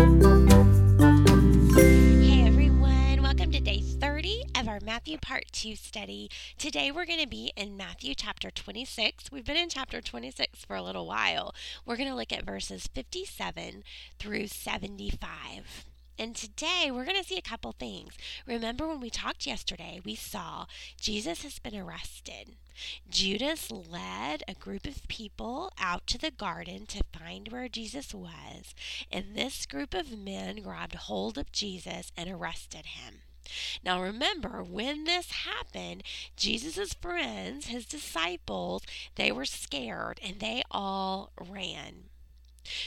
Hey everyone, welcome to day 30 of our Matthew Part 2 study. Today we're going to be in Matthew chapter 26. We've been in chapter 26 for a little while. We're going to look at verses 57 through 75. And today we're going to see a couple things. Remember when we talked yesterday, we saw Jesus has been arrested. Judas led a group of people out to the garden to find where Jesus was, and this group of men grabbed hold of Jesus and arrested him. Now remember, when this happened, Jesus' friends, his disciples, they were scared and they all ran.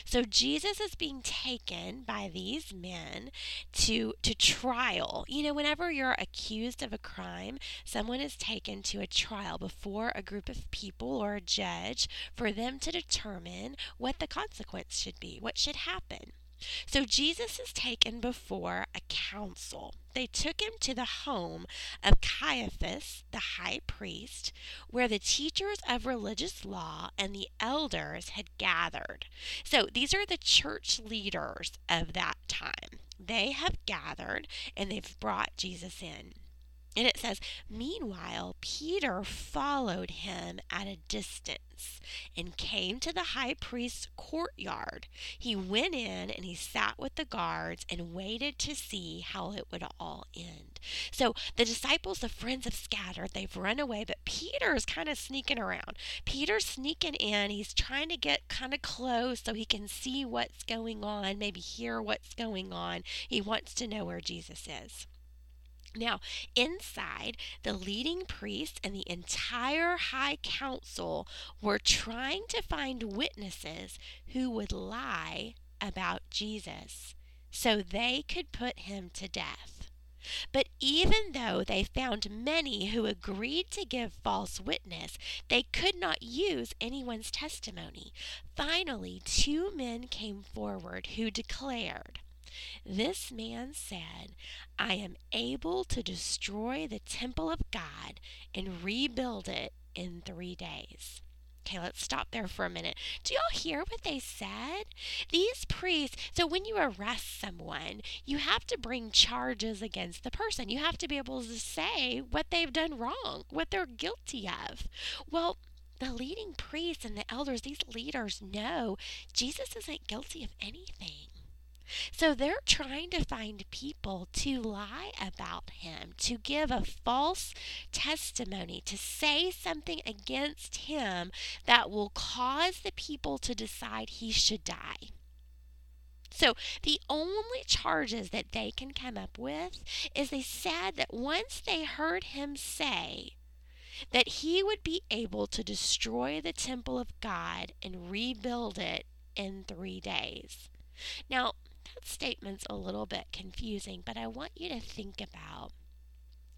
So Jesus is being taken by these men to to trial. You know, whenever you're accused of a crime, someone is taken to a trial before a group of people or a judge for them to determine what the consequence should be, what should happen. So Jesus is taken before a council. They took him to the home of Caiaphas, the high priest, where the teachers of religious law and the elders had gathered. So these are the church leaders of that time. They have gathered and they've brought Jesus in. And it says, Meanwhile, Peter followed him at a distance and came to the high priest's courtyard. He went in and he sat with the guards and waited to see how it would all end. So the disciples, the friends have scattered. They've run away, but Peter's kind of sneaking around. Peter's sneaking in. He's trying to get kind of close so he can see what's going on, maybe hear what's going on. He wants to know where Jesus is. Now, inside, the leading priests and the entire high council were trying to find witnesses who would lie about Jesus so they could put him to death. But even though they found many who agreed to give false witness, they could not use anyone's testimony. Finally, two men came forward who declared, this man said, I am able to destroy the temple of God and rebuild it in three days. Okay, let's stop there for a minute. Do y'all hear what they said? These priests, so when you arrest someone, you have to bring charges against the person. You have to be able to say what they've done wrong, what they're guilty of. Well, the leading priests and the elders, these leaders know Jesus isn't guilty of anything. So they're trying to find people to lie about him, to give a false testimony, to say something against him that will cause the people to decide he should die. So the only charges that they can come up with is they said that once they heard him say that he would be able to destroy the temple of God and rebuild it in three days. Now, statement's a little bit confusing, but I want you to think about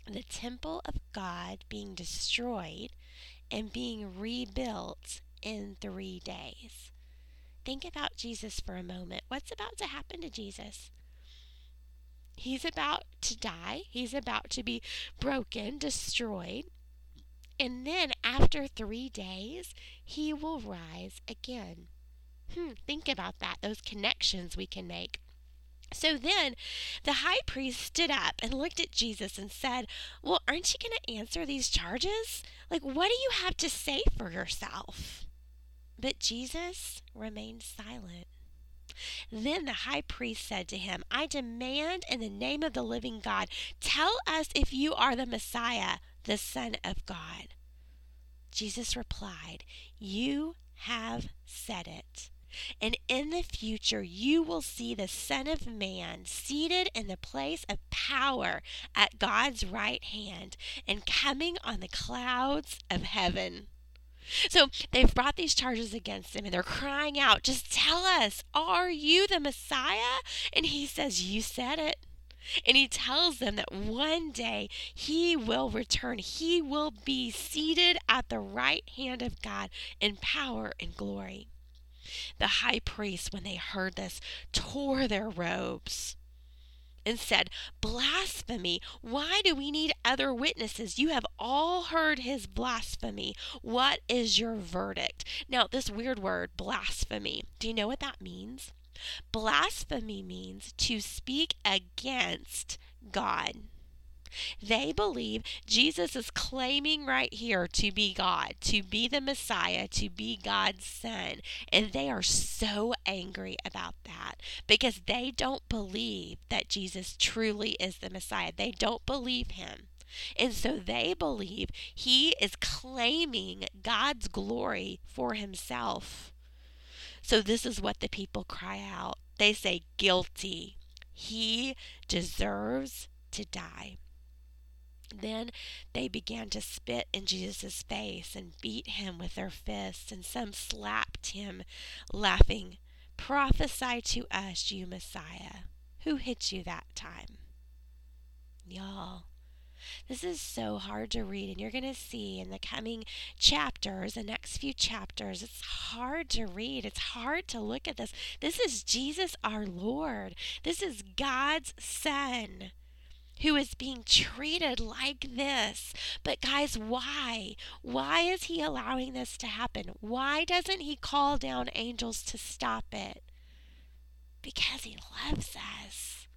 the temple of God being destroyed and being rebuilt in three days. Think about Jesus for a moment. What's about to happen to Jesus? He's about to die, he's about to be broken, destroyed. And then after three days, he will rise again. Hmm, think about that, those connections we can make. So then the high priest stood up and looked at Jesus and said, Well, aren't you going to answer these charges? Like, what do you have to say for yourself? But Jesus remained silent. Then the high priest said to him, I demand in the name of the living God, tell us if you are the Messiah, the Son of God. Jesus replied, You have said it. And in the future, you will see the Son of Man seated in the place of power at God's right hand and coming on the clouds of heaven. So they've brought these charges against him and they're crying out, Just tell us, are you the Messiah? And he says, You said it. And he tells them that one day he will return. He will be seated at the right hand of God in power and glory. The high priests, when they heard this, tore their robes and said, Blasphemy! Why do we need other witnesses? You have all heard his blasphemy. What is your verdict? Now, this weird word, blasphemy, do you know what that means? Blasphemy means to speak against God. They believe Jesus is claiming right here to be God, to be the Messiah, to be God's Son. And they are so angry about that because they don't believe that Jesus truly is the Messiah. They don't believe him. And so they believe he is claiming God's glory for himself. So this is what the people cry out. They say, Guilty. He deserves to die. Then they began to spit in Jesus' face and beat him with their fists, and some slapped him, laughing, Prophesy to us, you Messiah. Who hit you that time? Y'all, this is so hard to read, and you're going to see in the coming chapters, the next few chapters, it's hard to read. It's hard to look at this. This is Jesus our Lord, this is God's Son who is being treated like this. But, guys, why? Why is he allowing this to happen? Why doesn't he call down angels to stop it? Because he loves us.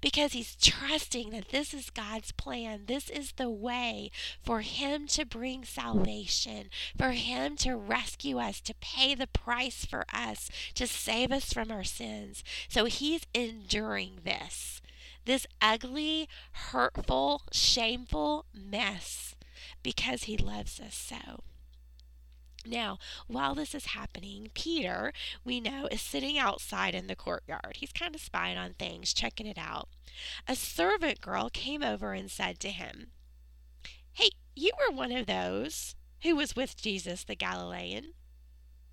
Because he's trusting that this is God's plan. This is the way for him to bring salvation, for him to rescue us, to pay the price for us, to save us from our sins. So he's enduring this this ugly, hurtful, shameful mess because he loves us so. Now, while this is happening, Peter, we know, is sitting outside in the courtyard. He's kind of spying on things, checking it out. A servant girl came over and said to him, Hey, you were one of those who was with Jesus the Galilean.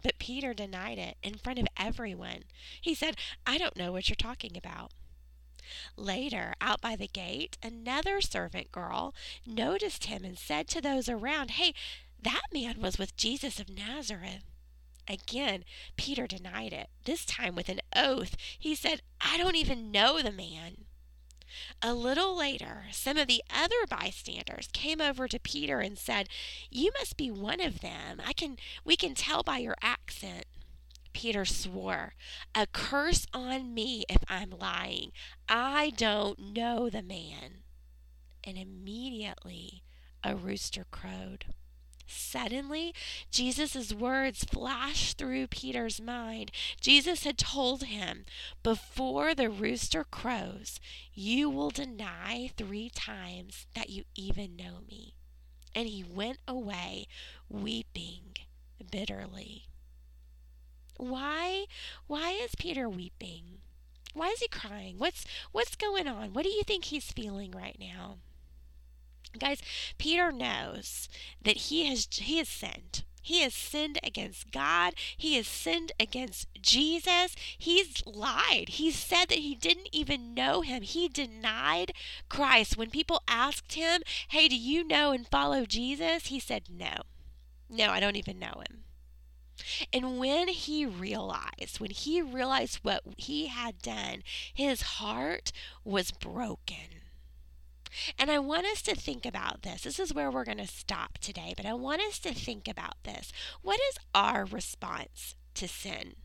But Peter denied it in front of everyone. He said, I don't know what you're talking about. Later, out by the gate, another servant girl noticed him and said to those around, Hey, that man was with Jesus of Nazareth. Again, Peter denied it, this time with an oath. He said, I don't even know the man. A little later, some of the other bystanders came over to Peter and said, "You must be one of them. I can we can tell by your accent." Peter swore, A curse on me if I'm lying. I don't know the man. And immediately a rooster crowed. Suddenly, Jesus' words flashed through Peter's mind. Jesus had told him, Before the rooster crows, you will deny three times that you even know me. And he went away weeping bitterly. Why why is Peter weeping? Why is he crying? What's what's going on? What do you think he's feeling right now? Guys, Peter knows that he has he has sinned. He has sinned against God. He has sinned against Jesus. He's lied. He said that he didn't even know him. He denied Christ. When people asked him, Hey, do you know and follow Jesus? He said, No. No, I don't even know him. And when he realized, when he realized what he had done, his heart was broken. And I want us to think about this. This is where we're going to stop today, but I want us to think about this. What is our response to sin?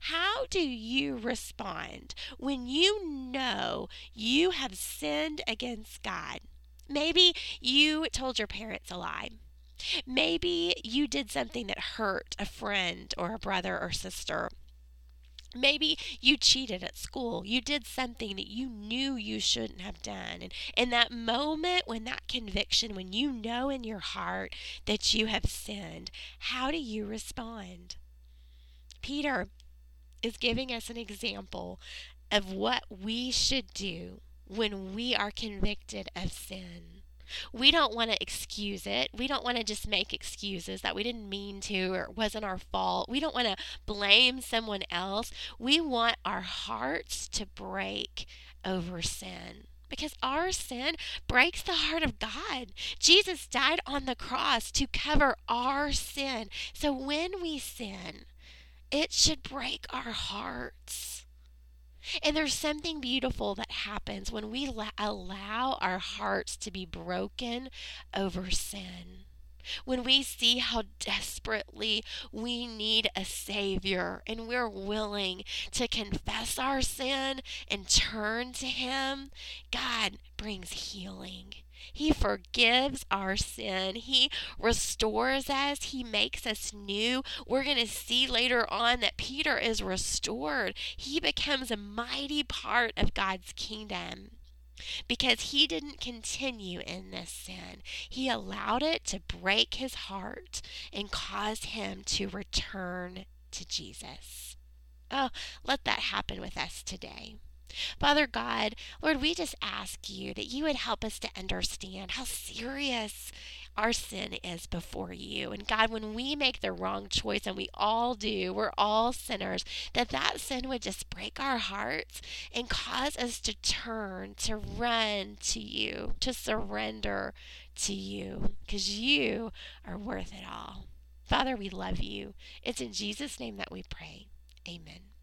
How do you respond when you know you have sinned against God? Maybe you told your parents a lie. Maybe you did something that hurt a friend or a brother or sister. Maybe you cheated at school. You did something that you knew you shouldn't have done. And in that moment, when that conviction, when you know in your heart that you have sinned, how do you respond? Peter is giving us an example of what we should do when we are convicted of sin. We don't want to excuse it. We don't want to just make excuses that we didn't mean to or it wasn't our fault. We don't want to blame someone else. We want our hearts to break over sin because our sin breaks the heart of God. Jesus died on the cross to cover our sin. So when we sin, it should break our hearts. And there's something beautiful that happens when we la- allow our hearts to be broken over sin. when we see how desperately we need a Savior and we're willing to confess our sin and turn to Him, God brings healing. He forgives our sin. He restores us. He makes us new. We're going to see later on that Peter is restored. He becomes a mighty part of God's kingdom because he didn't continue in this sin. He allowed it to break his heart and cause him to return to Jesus. Oh, let that happen with us today. Father God, Lord, we just ask you that you would help us to understand how serious our sin is before you. And God, when we make the wrong choice, and we all do, we're all sinners, that that sin would just break our hearts and cause us to turn, to run to you, to surrender to you, because you are worth it all. Father, we love you. It's in Jesus' name that we pray. Amen.